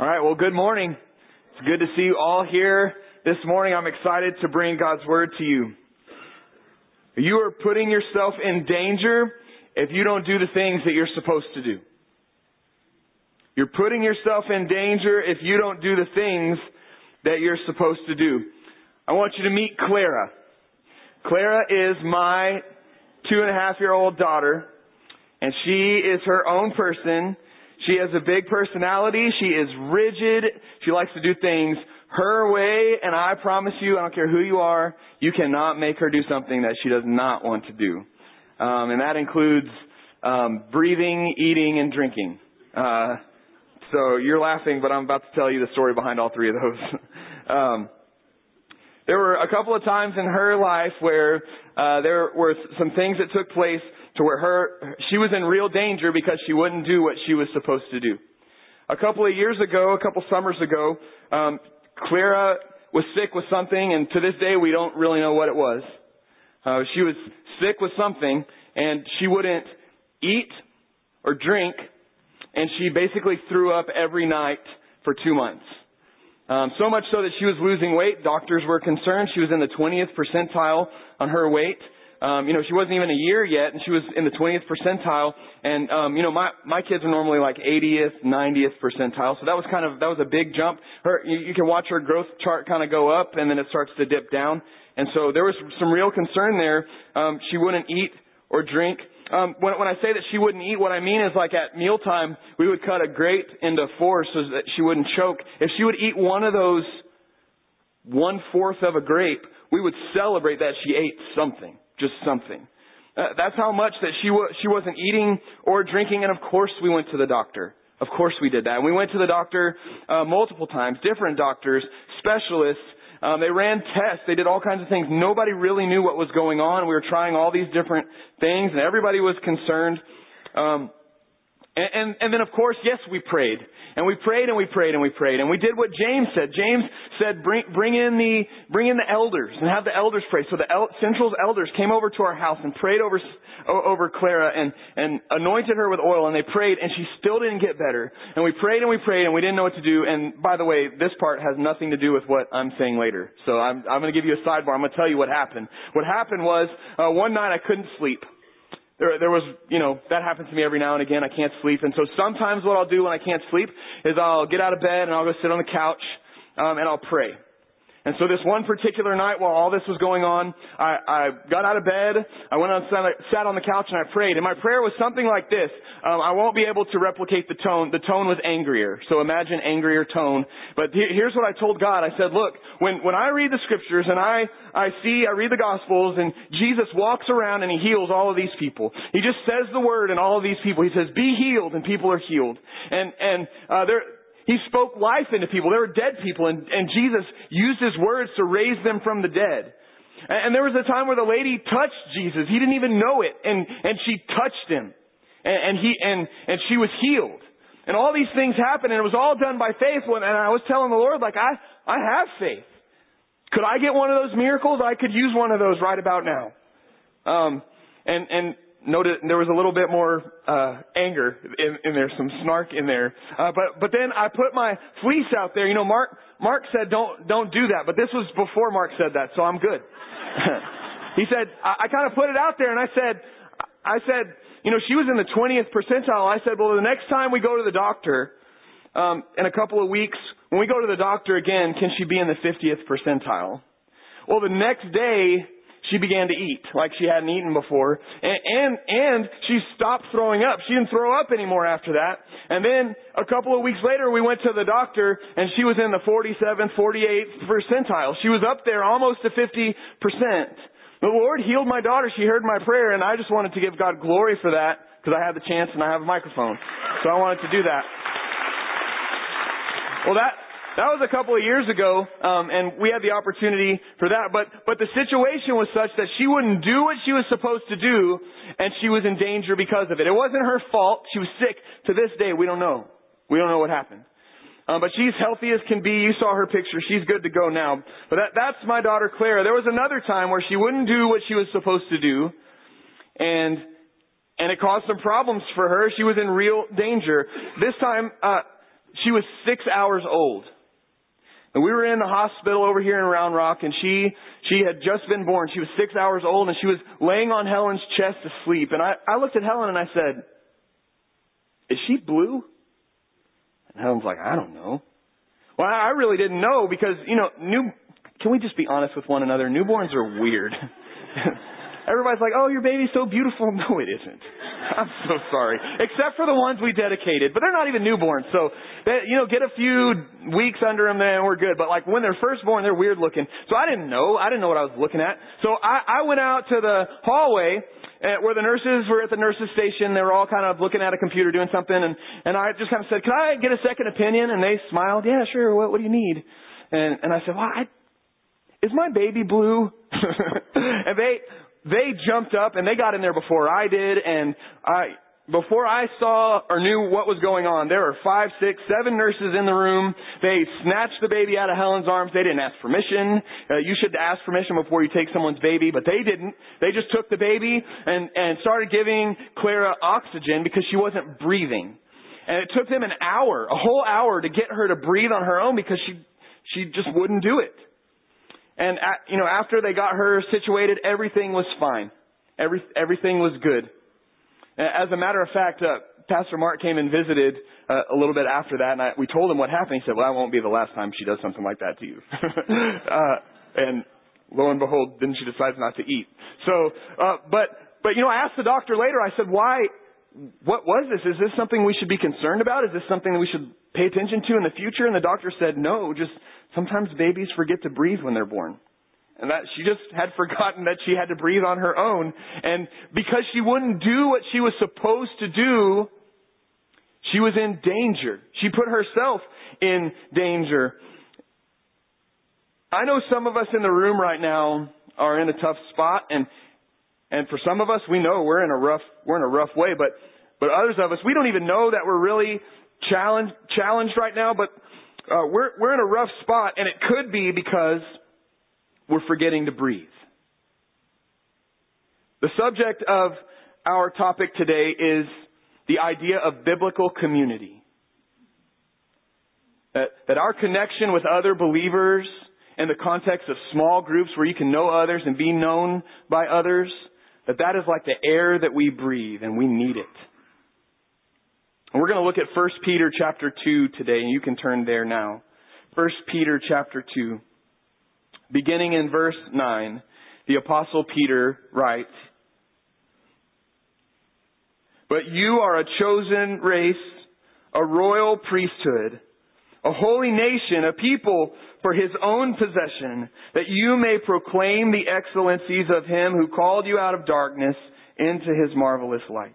All right, well, good morning. It's good to see you all here this morning. I'm excited to bring God's Word to you. You are putting yourself in danger if you don't do the things that you're supposed to do. You're putting yourself in danger if you don't do the things that you're supposed to do. I want you to meet Clara. Clara is my two and a half year old daughter, and she is her own person. She has a big personality. She is rigid. She likes to do things her way, and I promise you, I don't care who you are, you cannot make her do something that she does not want to do. Um, and that includes um, breathing, eating, and drinking. Uh, so you're laughing, but I'm about to tell you the story behind all three of those. um, there were a couple of times in her life where uh, there were some things that took place to where her she was in real danger because she wouldn't do what she was supposed to do. A couple of years ago, a couple summers ago, um, Clara was sick with something, and to this day we don't really know what it was. Uh, she was sick with something, and she wouldn't eat or drink, and she basically threw up every night for two months. Um, so much so that she was losing weight. Doctors were concerned. She was in the 20th percentile on her weight. Um, you know, she wasn't even a year yet, and she was in the 20th percentile. And um, you know, my my kids are normally like 80th, 90th percentile, so that was kind of that was a big jump. Her, you, you can watch her growth chart kind of go up, and then it starts to dip down. And so there was some real concern there. Um, she wouldn't eat or drink. Um, when, when I say that she wouldn't eat, what I mean is like at mealtime, we would cut a grape into four so that she wouldn't choke. If she would eat one of those one fourth of a grape, we would celebrate that she ate something just something. Uh, that's how much that she was, she wasn't eating or drinking, and of course we went to the doctor. Of course we did that. And we went to the doctor uh, multiple times, different doctors, specialists. Um, they ran tests. They did all kinds of things. Nobody really knew what was going on. We were trying all these different things, and everybody was concerned. Um, and, and, and then, of course, yes, we prayed. And we prayed and we prayed and we prayed. And we did what James said. James said, bring, bring in the, bring in the elders and have the elders pray. So the El- Central's elders came over to our house and prayed over, over Clara and, and anointed her with oil and they prayed and she still didn't get better. And we prayed and we prayed and we didn't know what to do. And by the way, this part has nothing to do with what I'm saying later. So I'm, I'm going to give you a sidebar. I'm going to tell you what happened. What happened was, uh, one night I couldn't sleep there, there was, you know, that happens to me every now and again. I can't sleep. And so sometimes what I'll do when I can't sleep is I'll get out of bed and I'll go sit on the couch, um, and I'll pray. And so this one particular night while all this was going on, I, I got out of bed, I went on, sat on the couch and I prayed. And my prayer was something like this. Um, I won't be able to replicate the tone. The tone was angrier. So imagine angrier tone. But here's what I told God. I said, look, when, when I read the scriptures and I, I see, I read the gospels and Jesus walks around and he heals all of these people. He just says the word and all of these people. He says, be healed and people are healed. And, and, uh, there, he spoke life into people. There were dead people, and, and Jesus used his words to raise them from the dead. And, and there was a time where the lady touched Jesus. He didn't even know it, and, and she touched him. And, and, he, and, and she was healed. And all these things happened, and it was all done by faith. And I was telling the Lord, like, I, I have faith. Could I get one of those miracles? I could use one of those right about now. Um, and, and noted there was a little bit more uh, anger in, in there, some snark in there. Uh, but but then I put my fleece out there. You know, Mark Mark said don't don't do that, but this was before Mark said that, so I'm good. he said I, I kind of put it out there, and I said I said you know she was in the 20th percentile. I said well the next time we go to the doctor um, in a couple of weeks when we go to the doctor again, can she be in the 50th percentile? Well, the next day she began to eat like she hadn't eaten before. And, and, and she stopped throwing up. She didn't throw up anymore after that. And then a couple of weeks later, we went to the doctor and she was in the 47th, 48th percentile. She was up there almost to 50%. The Lord healed my daughter. She heard my prayer and I just wanted to give God glory for that because I had the chance and I have a microphone. So I wanted to do that. Well, that, that was a couple of years ago, um, and we had the opportunity for that. But but the situation was such that she wouldn't do what she was supposed to do, and she was in danger because of it. It wasn't her fault. She was sick. To this day, we don't know. We don't know what happened. Um, but she's healthy as can be. You saw her picture. She's good to go now. But that, that's my daughter Clara. There was another time where she wouldn't do what she was supposed to do, and and it caused some problems for her. She was in real danger. This time. Uh, she was six hours old. And we were in the hospital over here in Round Rock and she, she had just been born. She was six hours old and she was laying on Helen's chest to sleep. And I, I looked at Helen and I said, is she blue? And Helen's like, I don't know. Well, I really didn't know because, you know, new, can we just be honest with one another? Newborns are weird. Everybody's like, oh, your baby's so beautiful. No, it isn't. I'm so sorry. Except for the ones we dedicated, but they're not even newborns. So, they, you know, get a few weeks under them, and we're good. But like when they're first born, they're weird looking. So I didn't know. I didn't know what I was looking at. So I, I went out to the hallway uh, where the nurses were at the nurses station. They were all kind of looking at a computer doing something, and and I just kind of said, "Can I get a second opinion?" And they smiled. Yeah, sure. What, what do you need? And and I said, "Well, I, is my baby blue?" and they they jumped up and they got in there before I did and I, before I saw or knew what was going on, there were five, six, seven nurses in the room. They snatched the baby out of Helen's arms. They didn't ask permission. Uh, you should ask permission before you take someone's baby, but they didn't. They just took the baby and, and started giving Clara oxygen because she wasn't breathing. And it took them an hour, a whole hour to get her to breathe on her own because she, she just wouldn't do it. And, you know, after they got her situated, everything was fine. Every, everything was good. As a matter of fact, uh, Pastor Mark came and visited uh, a little bit after that, and I, we told him what happened. He said, "Well, that won't be the last time she does something like that to you." uh, and lo and behold, then she decides not to eat. So, uh, but but you know, I asked the doctor later. I said, "Why? What was this? Is this something we should be concerned about? Is this something that we should pay attention to in the future?" And the doctor said, "No, just Sometimes babies forget to breathe when they're born. And that she just had forgotten that she had to breathe on her own. And because she wouldn't do what she was supposed to do, she was in danger. She put herself in danger. I know some of us in the room right now are in a tough spot and and for some of us we know we're in a rough we're in a rough way, but but others of us we don't even know that we're really challenged challenged right now, but uh, we're, we're in a rough spot, and it could be because we're forgetting to breathe. The subject of our topic today is the idea of biblical community. That, that our connection with other believers in the context of small groups where you can know others and be known by others, that that is like the air that we breathe and we need it. And we're going to look at 1 Peter chapter 2 today, and you can turn there now. 1 Peter chapter 2. Beginning in verse 9, the apostle Peter writes, But you are a chosen race, a royal priesthood, a holy nation, a people for his own possession, that you may proclaim the excellencies of him who called you out of darkness into his marvelous light.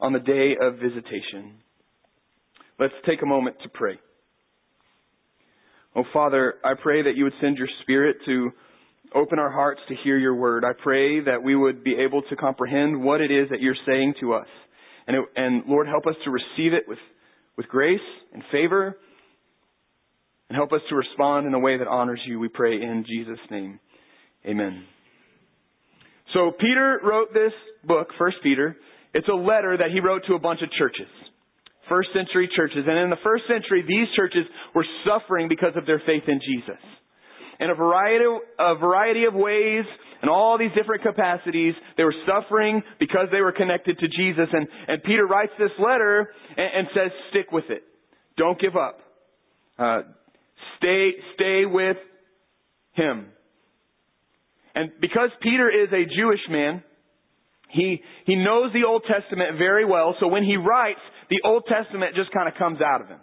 on the day of visitation. Let's take a moment to pray. Oh, Father, I pray that you would send your Spirit to open our hearts to hear your word. I pray that we would be able to comprehend what it is that you're saying to us. And, it, and Lord, help us to receive it with, with grace and favor. And help us to respond in a way that honors you, we pray in Jesus' name. Amen. So Peter wrote this book, First Peter, it's a letter that he wrote to a bunch of churches. First century churches. And in the first century, these churches were suffering because of their faith in Jesus. In a variety, a variety of ways, and all these different capacities, they were suffering because they were connected to Jesus. And, and Peter writes this letter and, and says, stick with it. Don't give up. Uh, stay, stay with him. And because Peter is a Jewish man, he, he knows the Old Testament very well, so when he writes, the Old Testament just kind of comes out of him.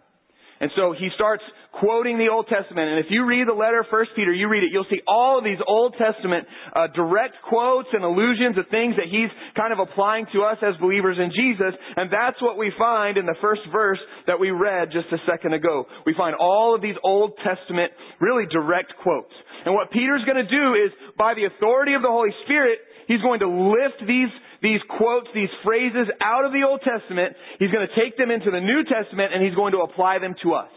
And so he starts quoting the Old Testament. And if you read the letter of 1 Peter, you read it, you'll see all of these Old Testament uh, direct quotes and allusions of things that he's kind of applying to us as believers in Jesus. And that's what we find in the first verse that we read just a second ago. We find all of these Old Testament really direct quotes. And what Peter's going to do is, by the authority of the Holy Spirit, he's going to lift these these quotes, these phrases out of the Old Testament. He's going to take them into the New Testament and he's going to apply them to us.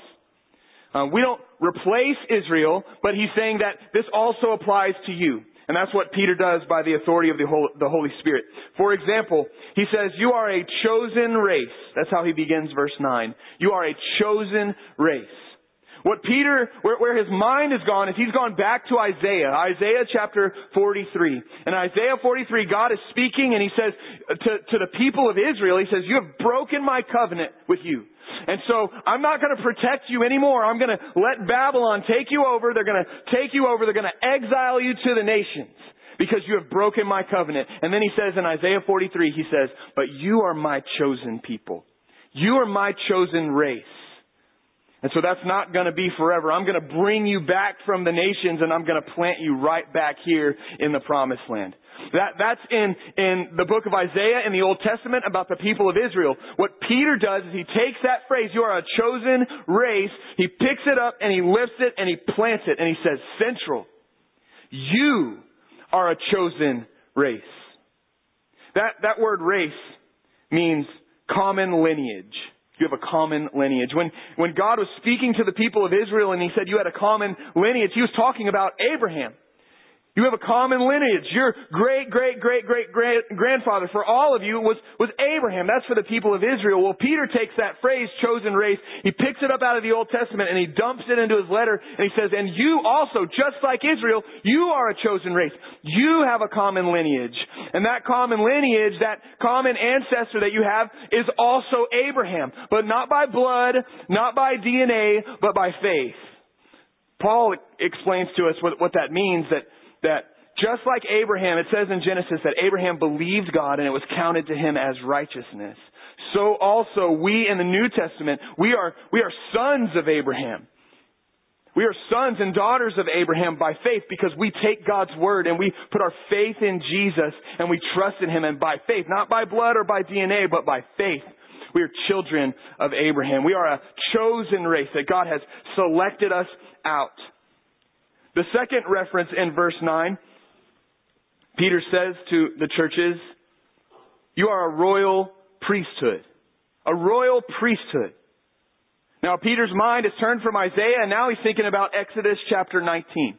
Uh, we don't replace Israel, but he's saying that this also applies to you. And that's what Peter does by the authority of the Holy Spirit. For example, he says, you are a chosen race. That's how he begins verse 9. You are a chosen race. What Peter, where, where, his mind has gone is he's gone back to Isaiah, Isaiah chapter 43. In Isaiah 43, God is speaking and he says to, to the people of Israel, he says, you have broken my covenant with you. And so I'm not going to protect you anymore. I'm going to let Babylon take you over. They're going to take you over. They're going to exile you to the nations because you have broken my covenant. And then he says in Isaiah 43, he says, but you are my chosen people. You are my chosen race. And so that's not going to be forever. I'm going to bring you back from the nations and I'm going to plant you right back here in the promised land. That, that's in, in the book of Isaiah in the Old Testament about the people of Israel. What Peter does is he takes that phrase, you are a chosen race, he picks it up and he lifts it and he plants it and he says, central. You are a chosen race. That, that word race means common lineage. You have a common lineage. When, when God was speaking to the people of Israel and he said you had a common lineage, he was talking about Abraham. You have a common lineage. Your great, great, great, great, great grandfather for all of you was, was Abraham. That's for the people of Israel. Well, Peter takes that phrase, chosen race, he picks it up out of the Old Testament and he dumps it into his letter and he says, and you also, just like Israel, you are a chosen race. You have a common lineage. And that common lineage, that common ancestor that you have is also Abraham. But not by blood, not by DNA, but by faith. Paul explains to us what, what that means that that just like Abraham, it says in Genesis that Abraham believed God and it was counted to him as righteousness. So also we in the New Testament, we are, we are sons of Abraham. We are sons and daughters of Abraham by faith because we take God's word and we put our faith in Jesus and we trust in him and by faith, not by blood or by DNA, but by faith. We are children of Abraham. We are a chosen race that God has selected us out. The second reference in verse 9, Peter says to the churches, You are a royal priesthood. A royal priesthood. Now, Peter's mind is turned from Isaiah, and now he's thinking about Exodus chapter 19.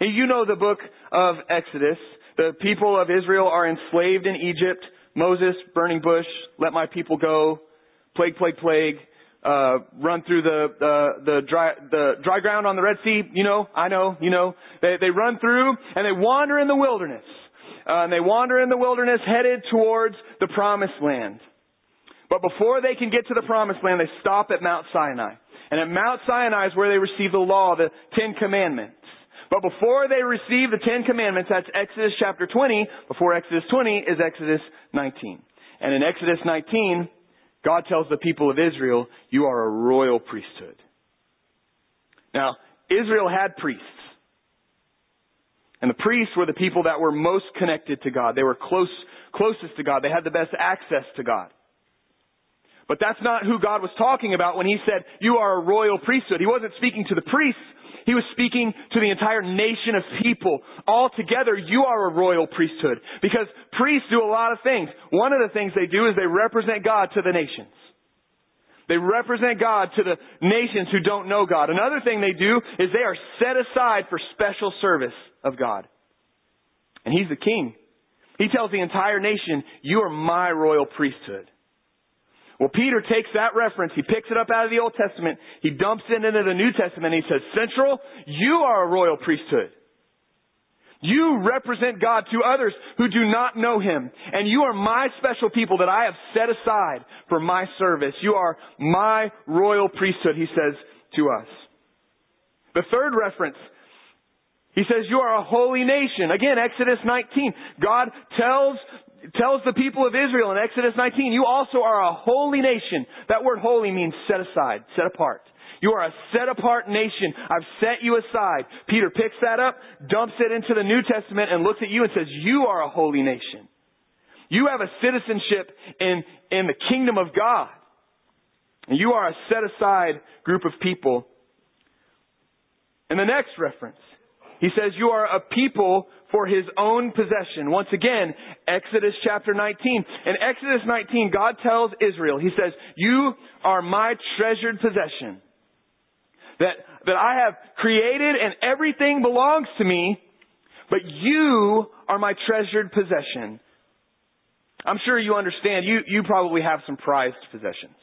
And you know the book of Exodus. The people of Israel are enslaved in Egypt. Moses, burning bush, let my people go. Plague, plague, plague uh, run through the, the, the dry, the dry ground on the Red Sea. You know, I know, you know. They, they run through and they wander in the wilderness. Uh, and they wander in the wilderness headed towards the promised land. But before they can get to the promised land, they stop at Mount Sinai. And at Mount Sinai is where they receive the law, the Ten Commandments. But before they receive the Ten Commandments, that's Exodus chapter 20. Before Exodus 20 is Exodus 19. And in Exodus 19, God tells the people of Israel, you are a royal priesthood. Now, Israel had priests. And the priests were the people that were most connected to God. They were close, closest to God. They had the best access to God. But that's not who God was talking about when he said, you are a royal priesthood. He wasn't speaking to the priests. He was speaking to the entire nation of people. All together, you are a royal priesthood. Because priests do a lot of things. One of the things they do is they represent God to the nations. They represent God to the nations who don't know God. Another thing they do is they are set aside for special service of God. And He's the King. He tells the entire nation, you are my royal priesthood. Well, Peter takes that reference, he picks it up out of the Old Testament, he dumps it into the New Testament, and he says, Central, you are a royal priesthood. You represent God to others who do not know Him. And you are my special people that I have set aside for my service. You are my royal priesthood, he says to us. The third reference, he says, you are a holy nation. Again, Exodus 19. God tells tells the people of Israel in Exodus 19, you also are a holy nation. That word holy means set aside, set apart. You are a set apart nation. I've set you aside. Peter picks that up, dumps it into the New Testament, and looks at you and says, You are a holy nation. You have a citizenship in, in the kingdom of God. And you are a set aside group of people. In the next reference, he says, You are a people for his own possession. Once again, Exodus chapter 19. In Exodus 19, God tells Israel, He says, You are my treasured possession. That, that I have created and everything belongs to me, but you are my treasured possession. I'm sure you understand, you, you probably have some prized possessions.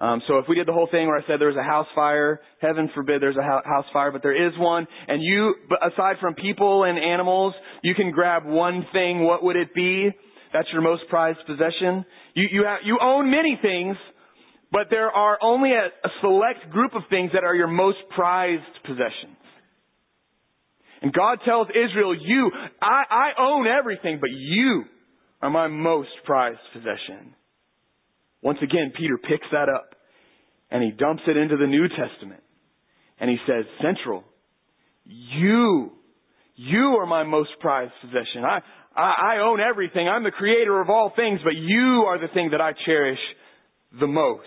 Um, so if we did the whole thing where I said there was a house fire, heaven forbid there's a house fire, but there is one, and you, aside from people and animals, you can grab one thing, what would it be? That's your most prized possession. You, you, have, you own many things, but there are only a, a select group of things that are your most prized possessions. And God tells Israel, you, I, I own everything, but you are my most prized possession. Once again, Peter picks that up and he dumps it into the New Testament. And he says, Central, you, you are my most prized possession. I, I, I own everything. I'm the creator of all things, but you are the thing that I cherish the most.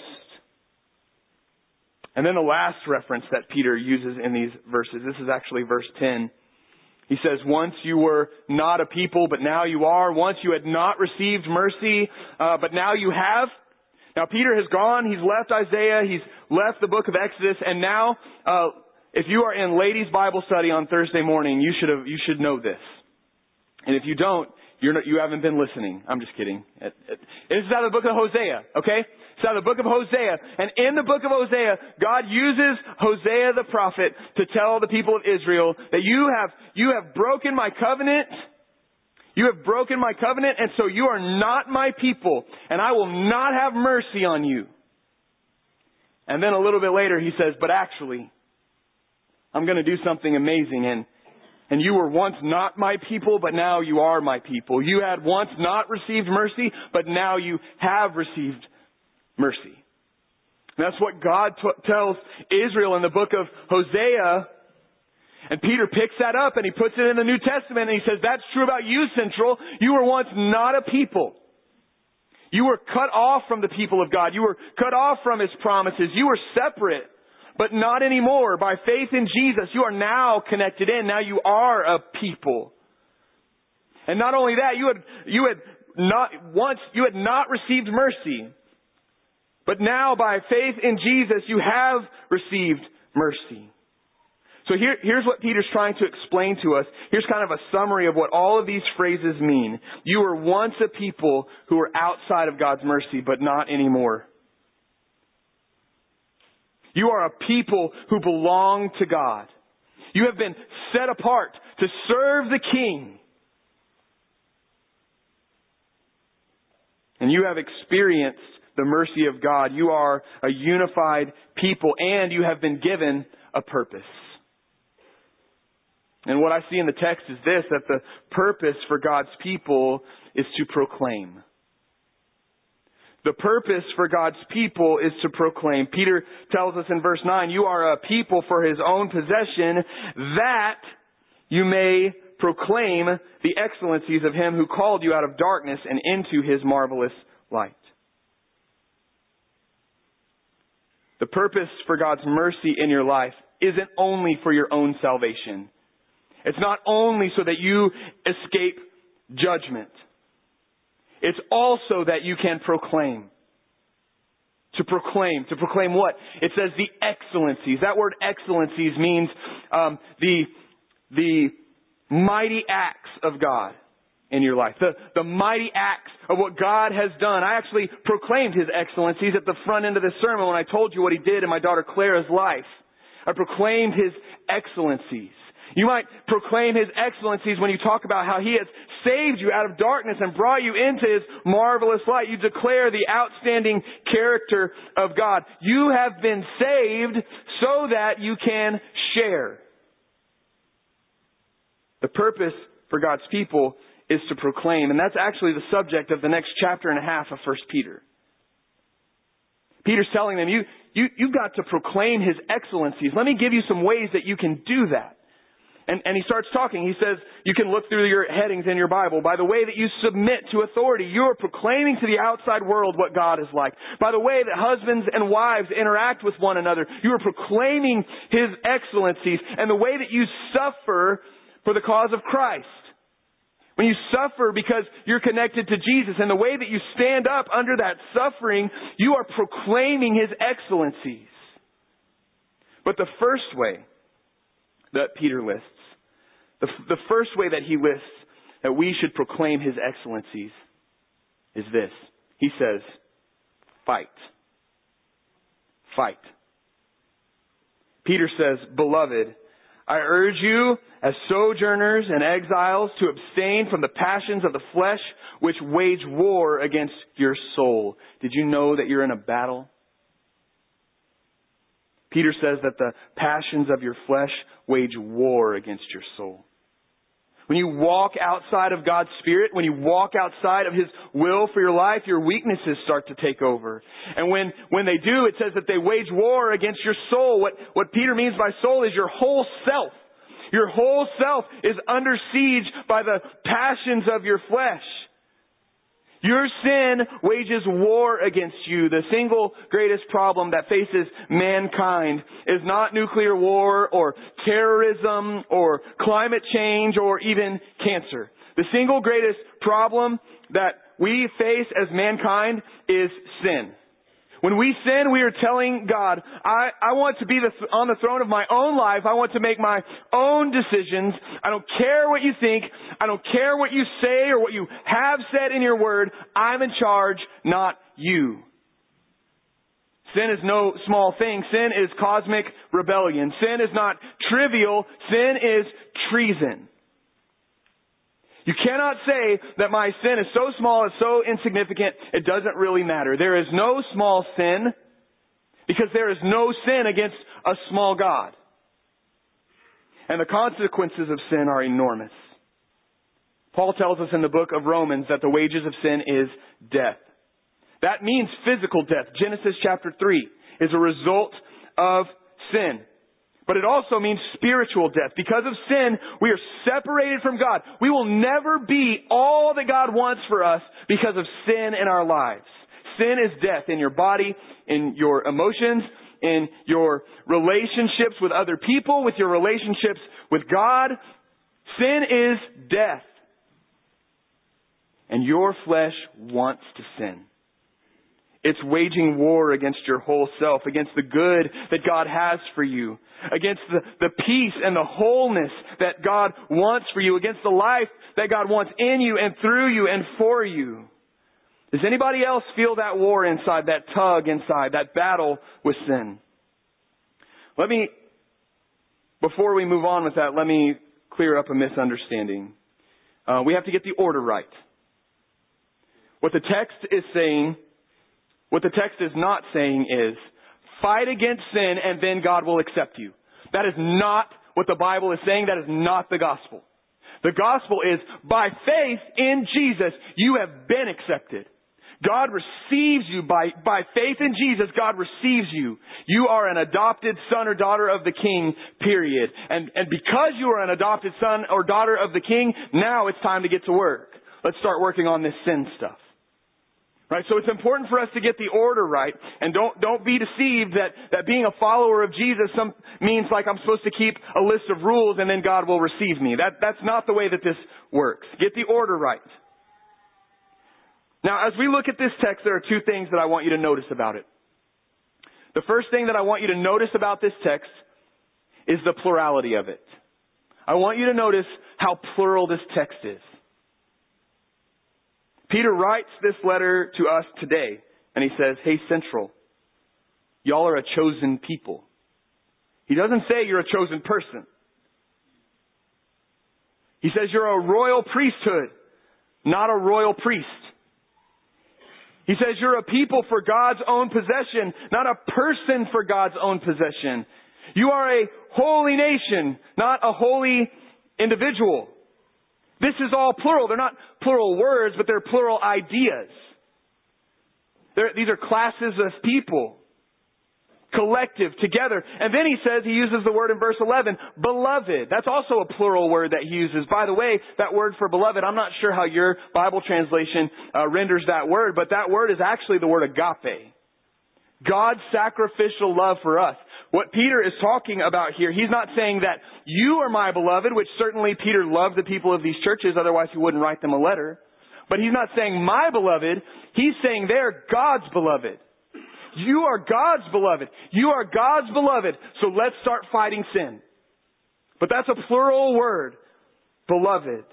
And then the last reference that Peter uses in these verses, this is actually verse 10. He says, once you were not a people, but now you are. Once you had not received mercy, uh, but now you have. Now Peter has gone, he's left Isaiah, he's left the book of Exodus, and now, uh, if you are in ladies Bible study on Thursday morning, you should have, you should know this. And if you don't, you're not, you haven't been listening. I'm just kidding. This is out of the book of Hosea, okay? It's out of the book of Hosea. And in the book of Hosea, God uses Hosea the prophet to tell the people of Israel that you have, you have broken my covenant, you have broken my covenant, and so you are not my people, and I will not have mercy on you. And then a little bit later, he says, But actually, I'm going to do something amazing, and and you were once not my people, but now you are my people. You had once not received mercy, but now you have received mercy. And that's what God t- tells Israel in the book of Hosea and Peter picks that up and he puts it in the New Testament and he says, that's true about you, Central. You were once not a people. You were cut off from the people of God. You were cut off from His promises. You were separate, but not anymore. By faith in Jesus, you are now connected in. Now you are a people. And not only that, you had, you had not, once, you had not received mercy. But now by faith in Jesus, you have received mercy. So here, here's what Peter's trying to explain to us. Here's kind of a summary of what all of these phrases mean. You were once a people who were outside of God's mercy, but not anymore. You are a people who belong to God. You have been set apart to serve the King. And you have experienced the mercy of God. You are a unified people and you have been given a purpose. And what I see in the text is this, that the purpose for God's people is to proclaim. The purpose for God's people is to proclaim. Peter tells us in verse 9, you are a people for his own possession that you may proclaim the excellencies of him who called you out of darkness and into his marvelous light. The purpose for God's mercy in your life isn't only for your own salvation. It's not only so that you escape judgment. It's also that you can proclaim. To proclaim. To proclaim what? It says the excellencies. That word excellencies means um, the, the mighty acts of God in your life. The, the mighty acts of what God has done. I actually proclaimed His excellencies at the front end of this sermon when I told you what He did in my daughter Clara's life. I proclaimed His excellencies. You might proclaim His excellencies when you talk about how He has saved you out of darkness and brought you into His marvelous light. You declare the outstanding character of God. You have been saved so that you can share. The purpose for God's people is to proclaim, and that's actually the subject of the next chapter and a half of 1 Peter. Peter's telling them, you, you, you've got to proclaim His excellencies. Let me give you some ways that you can do that. And, and he starts talking. He says, you can look through your headings in your Bible. By the way that you submit to authority, you are proclaiming to the outside world what God is like. By the way that husbands and wives interact with one another, you are proclaiming His excellencies and the way that you suffer for the cause of Christ. When you suffer because you're connected to Jesus and the way that you stand up under that suffering, you are proclaiming His excellencies. But the first way that Peter lists, the, the first way that he lists that we should proclaim His excellencies is this. He says, fight. Fight. Peter says, beloved, I urge you as sojourners and exiles to abstain from the passions of the flesh which wage war against your soul. Did you know that you're in a battle? Peter says that the passions of your flesh wage war against your soul. When you walk outside of God's Spirit, when you walk outside of His will for your life, your weaknesses start to take over. And when, when they do, it says that they wage war against your soul. What, what Peter means by soul is your whole self. Your whole self is under siege by the passions of your flesh. Your sin wages war against you. The single greatest problem that faces mankind is not nuclear war or terrorism or climate change or even cancer. The single greatest problem that we face as mankind is sin. When we sin, we are telling God, I, I want to be the, on the throne of my own life. I want to make my own decisions. I don't care what you think. I don't care what you say or what you have said in your word. I'm in charge, not you. Sin is no small thing. Sin is cosmic rebellion. Sin is not trivial. Sin is treason. You cannot say that my sin is so small, it's so insignificant, it doesn't really matter. There is no small sin because there is no sin against a small God. And the consequences of sin are enormous. Paul tells us in the book of Romans that the wages of sin is death. That means physical death. Genesis chapter 3 is a result of sin. But it also means spiritual death. Because of sin, we are separated from God. We will never be all that God wants for us because of sin in our lives. Sin is death in your body, in your emotions, in your relationships with other people, with your relationships with God. Sin is death. And your flesh wants to sin. It's waging war against your whole self, against the good that God has for you, against the, the peace and the wholeness that God wants for you, against the life that God wants in you and through you and for you. Does anybody else feel that war inside, that tug inside, that battle with sin? Let me, before we move on with that, let me clear up a misunderstanding. Uh, we have to get the order right. What the text is saying what the text is not saying is, fight against sin and then God will accept you. That is not what the Bible is saying. That is not the gospel. The gospel is, by faith in Jesus, you have been accepted. God receives you by, by faith in Jesus, God receives you. You are an adopted son or daughter of the king, period. And, and because you are an adopted son or daughter of the king, now it's time to get to work. Let's start working on this sin stuff. Right? So it's important for us to get the order right. And don't, don't be deceived that, that being a follower of Jesus some, means like I'm supposed to keep a list of rules and then God will receive me. That, that's not the way that this works. Get the order right. Now, as we look at this text, there are two things that I want you to notice about it. The first thing that I want you to notice about this text is the plurality of it. I want you to notice how plural this text is. Peter writes this letter to us today, and he says, Hey, Central, y'all are a chosen people. He doesn't say you're a chosen person. He says you're a royal priesthood, not a royal priest. He says you're a people for God's own possession, not a person for God's own possession. You are a holy nation, not a holy individual. This is all plural. They're not plural words, but they're plural ideas. They're, these are classes of people. collective, together. And then he says, he uses the word in verse 11, beloved. That's also a plural word that he uses. By the way, that word for beloved, I'm not sure how your Bible translation uh, renders that word, but that word is actually the word agape. God's sacrificial love for us. What Peter is talking about here, he's not saying that you are my beloved, which certainly Peter loved the people of these churches, otherwise he wouldn't write them a letter. But he's not saying my beloved, he's saying they're God's beloved. You are God's beloved. You are God's beloved. So let's start fighting sin. But that's a plural word. Beloved.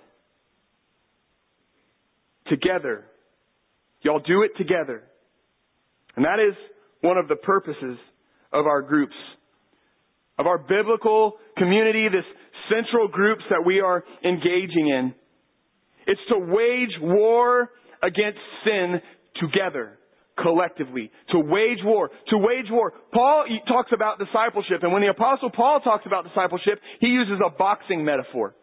Together. Y'all do it together. And that is one of the purposes of our groups. Of our biblical community, this central groups that we are engaging in. It's to wage war against sin together collectively. To wage war. To wage war. Paul talks about discipleship, and when the apostle Paul talks about discipleship, he uses a boxing metaphor.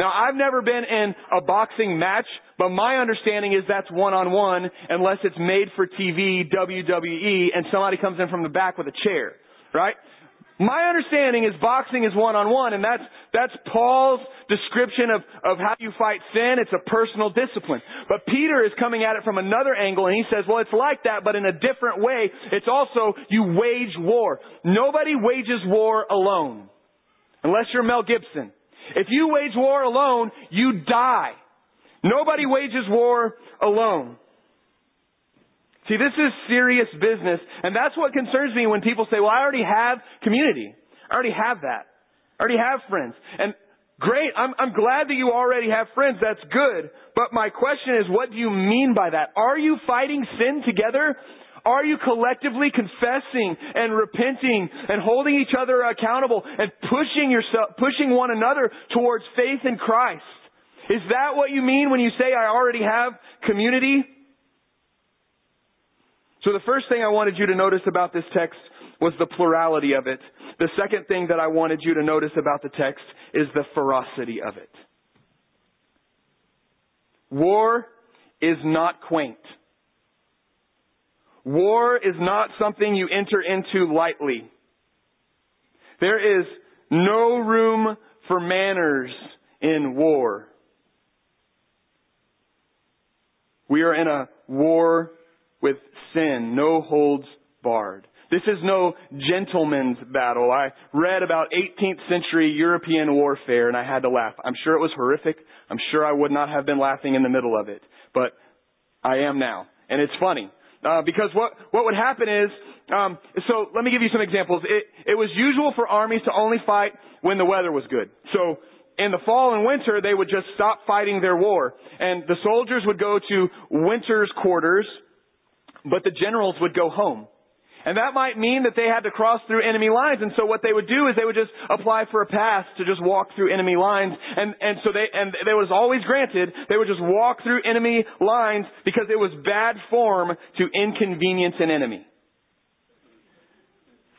Now, I've never been in a boxing match, but my understanding is that's one on one unless it's made for TV, WWE, and somebody comes in from the back with a chair, right? My understanding is boxing is one on one, and that's, that's Paul's description of, of how you fight sin. It's a personal discipline. But Peter is coming at it from another angle, and he says, well, it's like that, but in a different way. It's also, you wage war. Nobody wages war alone. Unless you're Mel Gibson. If you wage war alone, you die. Nobody wages war alone. See, this is serious business, and that's what concerns me when people say, well, I already have community. I already have that. I already have friends. And great, I'm, I'm glad that you already have friends. That's good. But my question is, what do you mean by that? Are you fighting sin together? Are you collectively confessing and repenting and holding each other accountable and pushing yourself, pushing one another towards faith in Christ? Is that what you mean when you say I already have community? So the first thing I wanted you to notice about this text was the plurality of it. The second thing that I wanted you to notice about the text is the ferocity of it. War is not quaint. War is not something you enter into lightly. There is no room for manners in war. We are in a war with sin, no holds barred. This is no gentleman's battle. I read about 18th century European warfare and I had to laugh. I'm sure it was horrific. I'm sure I would not have been laughing in the middle of it. But I am now. And it's funny. Uh, because what, what would happen is, um, so let me give you some examples. It, it was usual for armies to only fight when the weather was good. So in the fall and winter, they would just stop fighting their war. And the soldiers would go to winter's quarters but the generals would go home. And that might mean that they had to cross through enemy lines. And so what they would do is they would just apply for a pass to just walk through enemy lines. And, and so they, and they was always granted, they would just walk through enemy lines because it was bad form to inconvenience an enemy.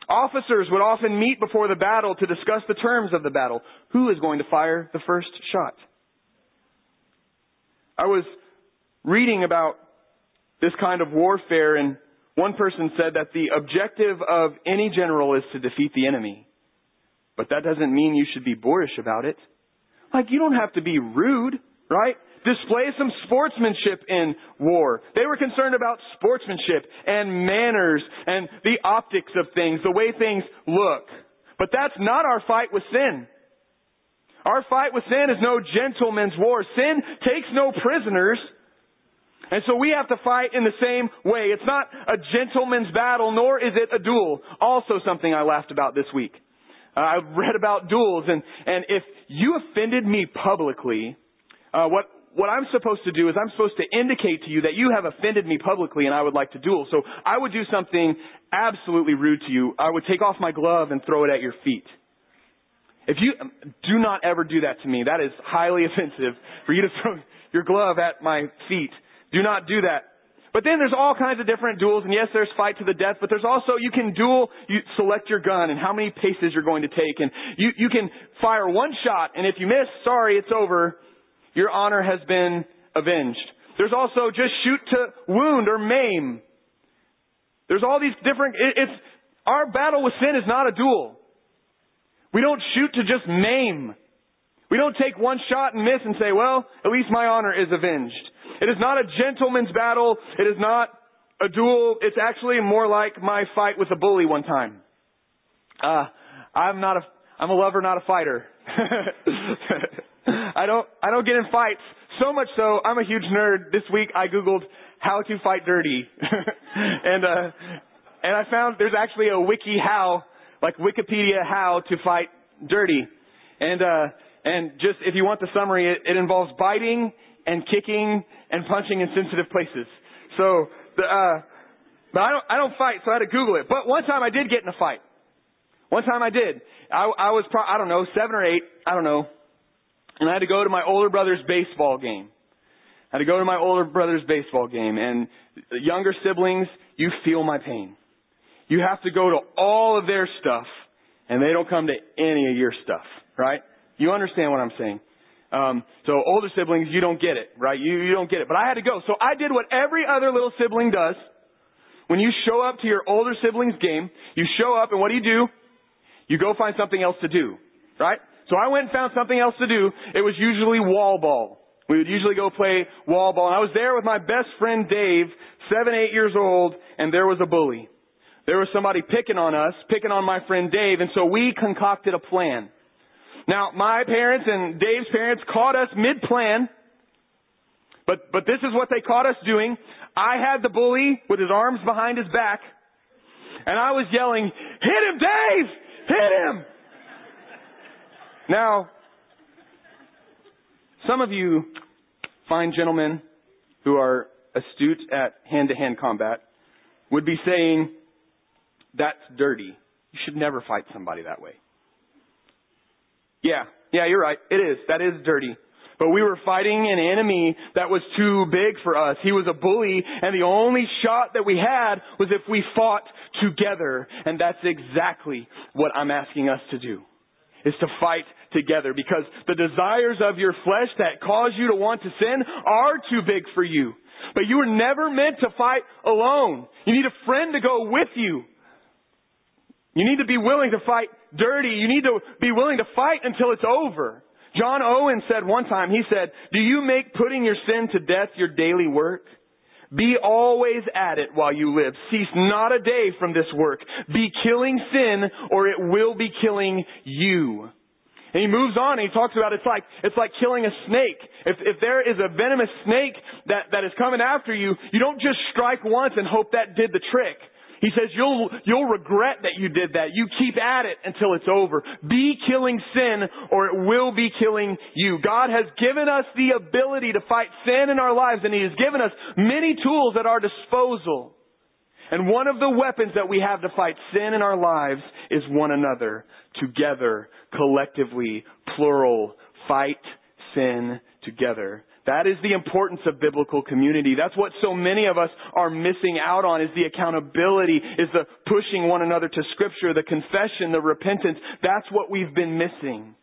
Officers would often meet before the battle to discuss the terms of the battle. Who is going to fire the first shot? I was reading about this kind of warfare. And one person said that the objective of any general is to defeat the enemy. But that doesn't mean you should be boorish about it. Like, you don't have to be rude, right? Display some sportsmanship in war. They were concerned about sportsmanship and manners and the optics of things, the way things look. But that's not our fight with sin. Our fight with sin is no gentleman's war. Sin takes no prisoners. And so we have to fight in the same way. It's not a gentleman's battle, nor is it a duel. Also something I laughed about this week. Uh, I read about duels, and, and if you offended me publicly, uh, what, what I'm supposed to do is I'm supposed to indicate to you that you have offended me publicly and I would like to duel. So I would do something absolutely rude to you. I would take off my glove and throw it at your feet. If you do not ever do that to me, that is highly offensive for you to throw your glove at my feet. Do not do that. But then there's all kinds of different duels, and yes, there's fight to the death, but there's also, you can duel, you select your gun and how many paces you're going to take, and you, you can fire one shot, and if you miss, sorry, it's over. Your honor has been avenged. There's also just shoot to wound or maim. There's all these different, it, it's, Our battle with sin is not a duel. We don't shoot to just maim. We don't take one shot and miss and say, well, at least my honor is avenged. It is not a gentleman's battle. It is not a duel. It's actually more like my fight with a bully one time. Uh, I'm not a, I'm a lover, not a fighter. I don't, I don't get in fights. So much so, I'm a huge nerd. This week I Googled how to fight dirty. and, uh, and I found there's actually a wiki how, like Wikipedia how to fight dirty. And, uh, and just, if you want the summary, it, it involves biting and kicking and punching in sensitive places. So, the, uh, but I don't, I don't fight, so I had to Google it. But one time I did get in a fight. One time I did. I, I was, pro- I don't know, seven or eight, I don't know. And I had to go to my older brother's baseball game. I had to go to my older brother's baseball game. And younger siblings, you feel my pain. You have to go to all of their stuff, and they don't come to any of your stuff, right? You understand what I'm saying? Um, so older siblings, you don't get it, right? You, you don't get it. But I had to go. So I did what every other little sibling does. When you show up to your older sibling's game, you show up and what do you do? You go find something else to do, right? So I went and found something else to do. It was usually wall ball. We would usually go play wall ball. And I was there with my best friend Dave, seven, eight years old, and there was a bully. There was somebody picking on us, picking on my friend Dave, and so we concocted a plan. Now, my parents and Dave's parents caught us mid-plan, but, but this is what they caught us doing. I had the bully with his arms behind his back, and I was yelling, hit him, Dave! Hit him! Now, some of you fine gentlemen who are astute at hand-to-hand combat would be saying, that's dirty. You should never fight somebody that way. Yeah, yeah, you're right. It is. That is dirty. But we were fighting an enemy that was too big for us. He was a bully, and the only shot that we had was if we fought together. And that's exactly what I'm asking us to do. Is to fight together because the desires of your flesh that cause you to want to sin are too big for you. But you were never meant to fight alone. You need a friend to go with you. You need to be willing to fight dirty. You need to be willing to fight until it's over. John Owen said one time, he said, do you make putting your sin to death your daily work? Be always at it while you live. Cease not a day from this work. Be killing sin or it will be killing you. And he moves on and he talks about it's like, it's like killing a snake. If, if there is a venomous snake that, that is coming after you, you don't just strike once and hope that did the trick. He says you'll, you'll regret that you did that. You keep at it until it's over. Be killing sin or it will be killing you. God has given us the ability to fight sin in our lives and He has given us many tools at our disposal. And one of the weapons that we have to fight sin in our lives is one another. Together, collectively, plural, fight sin together. That is the importance of biblical community. That's what so many of us are missing out on is the accountability, is the pushing one another to scripture, the confession, the repentance. That's what we've been missing.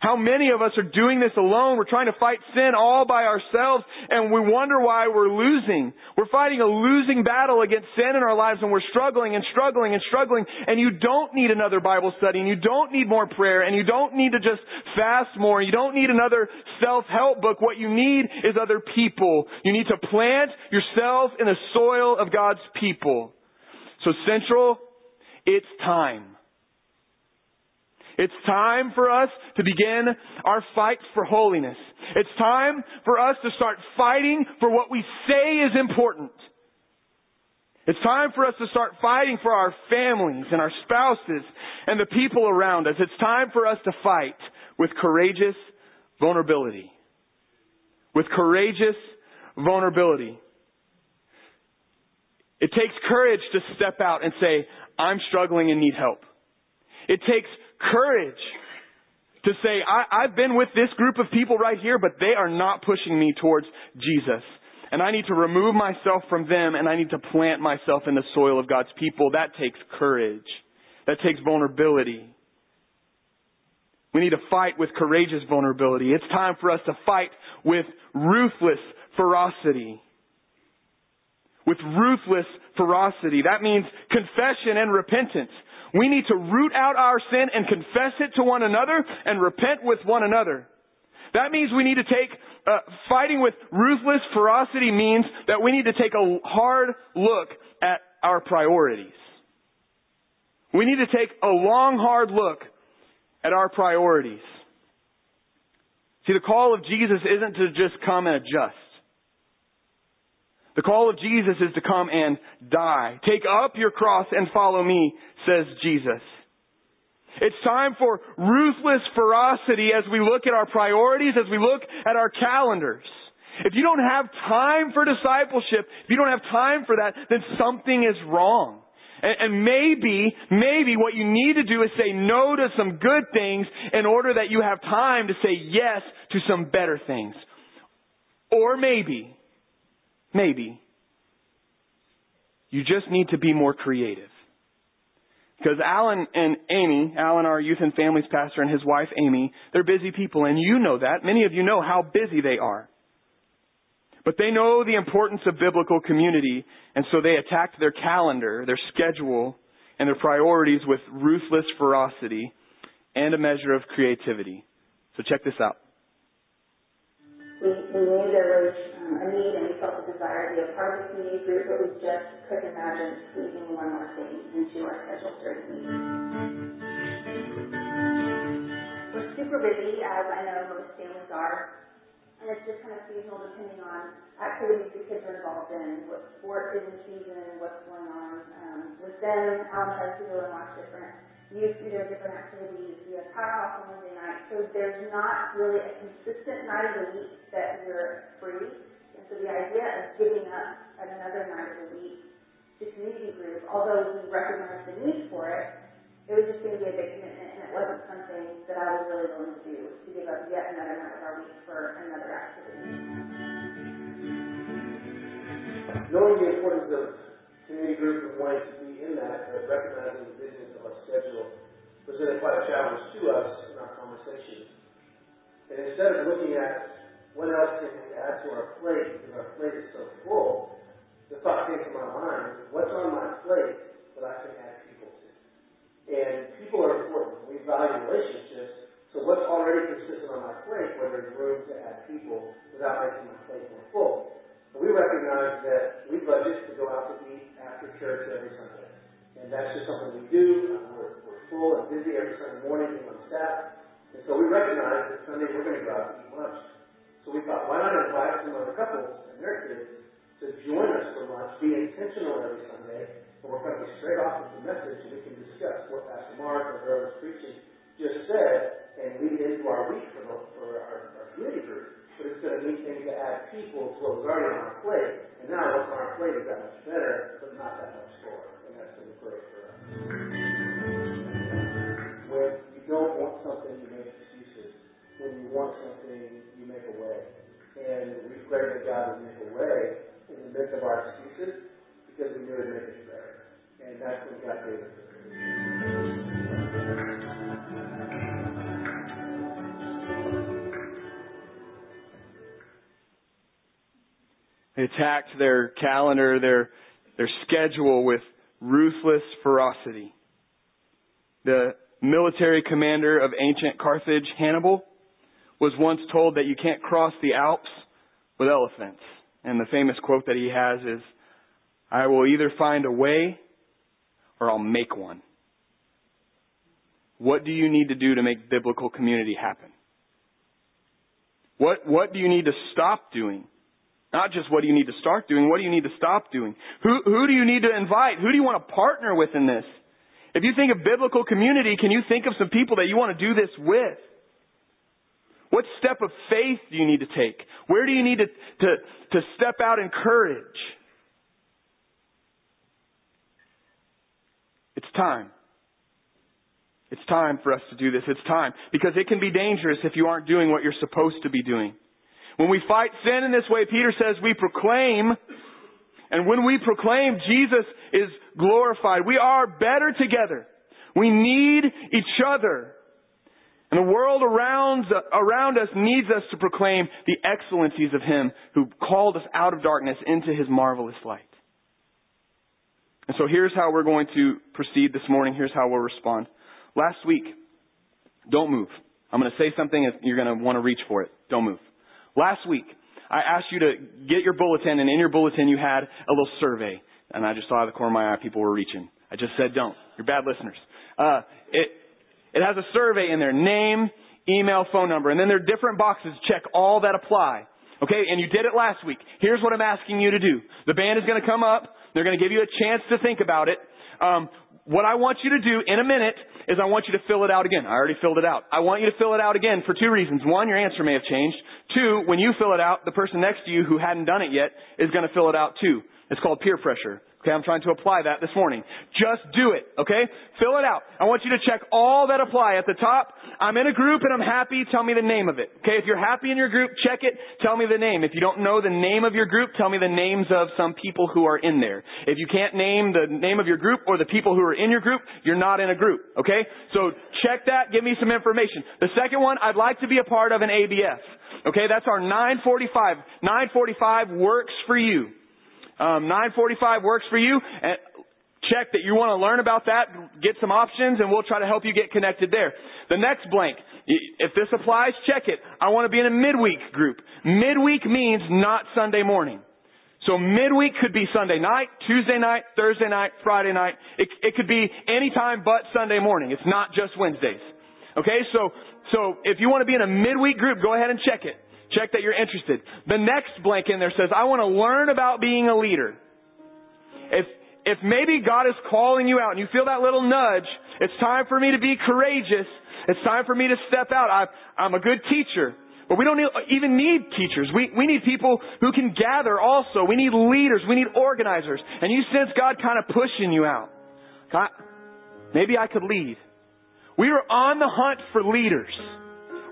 How many of us are doing this alone? We're trying to fight sin all by ourselves and we wonder why we're losing. We're fighting a losing battle against sin in our lives and we're struggling and struggling and struggling and you don't need another Bible study and you don't need more prayer and you don't need to just fast more. You don't need another self-help book. What you need is other people. You need to plant yourself in the soil of God's people. So central, it's time. It's time for us to begin our fight for holiness. It's time for us to start fighting for what we say is important. It's time for us to start fighting for our families and our spouses and the people around us. It's time for us to fight with courageous vulnerability. With courageous vulnerability. It takes courage to step out and say, I'm struggling and need help. It takes courage to say, I, I've been with this group of people right here, but they are not pushing me towards Jesus. And I need to remove myself from them and I need to plant myself in the soil of God's people. That takes courage. That takes vulnerability. We need to fight with courageous vulnerability. It's time for us to fight with ruthless ferocity. with ruthless ferocity. That means confession and repentance. We need to root out our sin and confess it to one another and repent with one another. That means we need to take, uh, fighting with ruthless ferocity means that we need to take a hard look at our priorities. We need to take a long, hard look at our priorities. See, the call of Jesus isn't to just come and adjust. The call of Jesus is to come and die. Take up your cross and follow me, says Jesus. It's time for ruthless ferocity as we look at our priorities, as we look at our calendars. If you don't have time for discipleship, if you don't have time for that, then something is wrong. And, maybe, maybe what you need to do is say no to some good things in order that you have time to say yes to some better things. Or maybe, maybe, you just need to be more creative. Because Alan and Amy, Alan, our youth and families pastor, and his wife Amy, they're busy people, and you know that. Many of you know how busy they are. But they know the importance of biblical community, and so they attacked their calendar, their schedule, and their priorities with ruthless ferocity and a measure of creativity. So check this out. We, we knew there was a need and we felt the desire to be a part of the community group, but we just couldn't imagine squeezing one more thing into our schedule during the week. We're super busy, as I know most families are, and it's just kind of seasonal depending on activities the kids are involved in, what sport is in season, what's going on um, with them. Alan tries to go and watch different youth do their different activities. We have power on Wednesday night, so there's not really a consistent night of the week that we're free. And so the idea of giving up another night of the week to community group, although we recognized the need for it, it was just going to be a big commitment, and it wasn't something that I was really willing to do, to give up yet another night of our week for another activity. Knowing the importance of community group and wanting to be in that, but recognizing the busyness of our schedule presented quite a challenge to us in our conversations. And instead of looking at what else can we add to our plate, because our plate is so full, the thought came to my mind, what's on my plate that I can add people to? and people are important. We value relationships. So what's already consistent on my plate, where there's room to add people without making my plate more full. But we recognize that we budget to go out to eat after church every Sunday. And that's just something we do. Uh, we're, we're full and busy every Sunday morning being on staff. And so we recognize that Sunday we're going to go out to eat lunch. So we thought, why not invite some other couples and their kids to join us for lunch, be intentional every Sunday, and we're going to be straight off with the message and we can discuss what Pastor Mark or whoever's preaching just said and lead into our week for, for our, our community group. But it's going to mean things to add people to what was already on our plate. And now what's on our plate is that much better, but not that much more. And that's going to be great for us. When you don't want something. When you want something, you make a way. And we pray that God would make a way in the midst of our excuses because we knew it make it better. And that's what God gave us. They attacked their calendar, their, their schedule with ruthless ferocity. The military commander of ancient Carthage, Hannibal, was once told that you can't cross the Alps with elephants. And the famous quote that he has is, I will either find a way or I'll make one. What do you need to do to make biblical community happen? What, what do you need to stop doing? Not just what do you need to start doing, what do you need to stop doing? Who, who do you need to invite? Who do you want to partner with in this? If you think of biblical community, can you think of some people that you want to do this with? What step of faith do you need to take? Where do you need to, to, to step out in courage? It's time. It's time for us to do this. It's time. Because it can be dangerous if you aren't doing what you're supposed to be doing. When we fight sin in this way, Peter says we proclaim, and when we proclaim, Jesus is glorified. We are better together. We need each other. And the world around, around us needs us to proclaim the excellencies of Him who called us out of darkness into His marvelous light. And so here's how we're going to proceed this morning. Here's how we'll respond. Last week, don't move. I'm going to say something and you're going to want to reach for it. Don't move. Last week, I asked you to get your bulletin and in your bulletin you had a little survey. And I just saw out of the corner of my eye people were reaching. I just said don't. You're bad listeners. Uh, it, it has a survey in there. Name, email, phone number. And then there are different boxes. Check all that apply. Okay, and you did it last week. Here's what I'm asking you to do. The band is going to come up. They're going to give you a chance to think about it. Um, what I want you to do in a minute is I want you to fill it out again. I already filled it out. I want you to fill it out again for two reasons. One, your answer may have changed. Two, when you fill it out, the person next to you who hadn't done it yet is going to fill it out too. It's called peer pressure. Okay, I'm trying to apply that this morning. Just do it, okay? Fill it out. I want you to check all that apply. At the top, I'm in a group and I'm happy, tell me the name of it. Okay, if you're happy in your group, check it, tell me the name. If you don't know the name of your group, tell me the names of some people who are in there. If you can't name the name of your group or the people who are in your group, you're not in a group, okay? So check that, give me some information. The second one, I'd like to be a part of an ABF. Okay, that's our 945. 945 works for you. Um, 945 works for you. And check that you want to learn about that, get some options, and we'll try to help you get connected there. The next blank, if this applies, check it. I want to be in a midweek group. Midweek means not Sunday morning. So midweek could be Sunday night, Tuesday night, Thursday night, Friday night. It, it could be any time but Sunday morning. It's not just Wednesdays. Okay, so, so if you want to be in a midweek group, go ahead and check it. Check that you're interested. The next blank in there says, I want to learn about being a leader. If, if maybe God is calling you out and you feel that little nudge, it's time for me to be courageous. It's time for me to step out. I, I'm a good teacher. But we don't even need teachers. We, we need people who can gather also. We need leaders. We need organizers. And you sense God kind of pushing you out. God, maybe I could lead. We are on the hunt for leaders.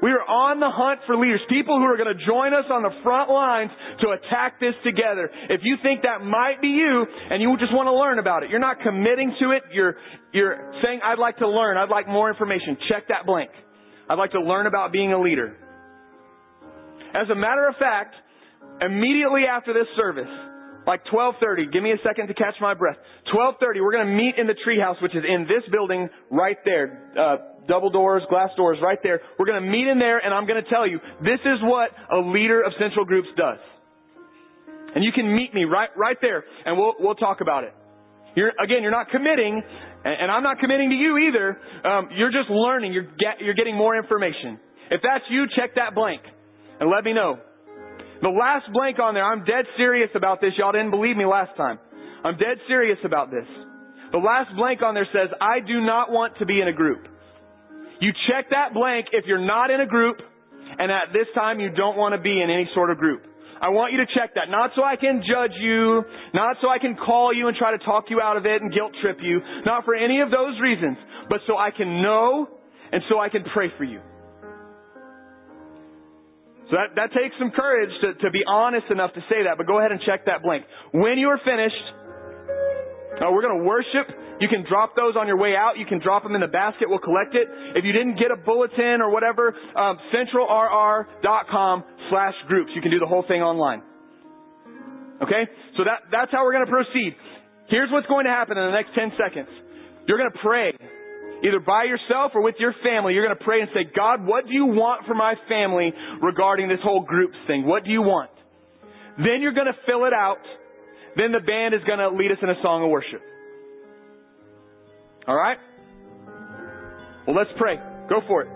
We are on the hunt for leaders, people who are going to join us on the front lines to attack this together. If you think that might be you and you just want to learn about it, you're not committing to it, you're, you're saying, I'd like to learn, I'd like more information, check that blank. I'd like to learn about being a leader. As a matter of fact, immediately after this service, like 12:30. Give me a second to catch my breath. 12:30. We're going to meet in the treehouse, which is in this building right there. Uh, double doors, glass doors, right there. We're going to meet in there, and I'm going to tell you this is what a leader of Central Groups does. And you can meet me right right there, and we'll we'll talk about it. You're again, you're not committing, and, I'm not committing to you either. Um, you're just learning. You're get, you're getting more information. If that's you, check that blank, and let me know. The last blank on there, I'm dead serious about this. Y'all didn't believe me last time. I'm dead serious about this. The last blank on there says, I do not want to be in a group. You check that blank if you're not in a group, and at this time you don't want to be in any sort of group. I want you to check that. Not so I can judge you, not so I can call you and try to talk you out of it and guilt trip you, not for any of those reasons, but so I can know and so I can pray for you. So that, that takes some courage to, to be honest enough to say that, but go ahead and check that blank. When you are finished, uh, we're going to worship. You can drop those on your way out. You can drop them in the basket. We'll collect it. If you didn't get a bulletin or whatever, um, centralrr.com slash groups. You can do the whole thing online. Okay? So that, that's how we're going to proceed. Here's what's going to happen in the next 10 seconds. You're going to pray either by yourself or with your family, you're going to pray and say, God, what do you want for my family regarding this whole groups thing? What do you want? Then you're going to fill it out. Then the band is going to lead us in a song of worship. All right? Well, let's pray. Go for it.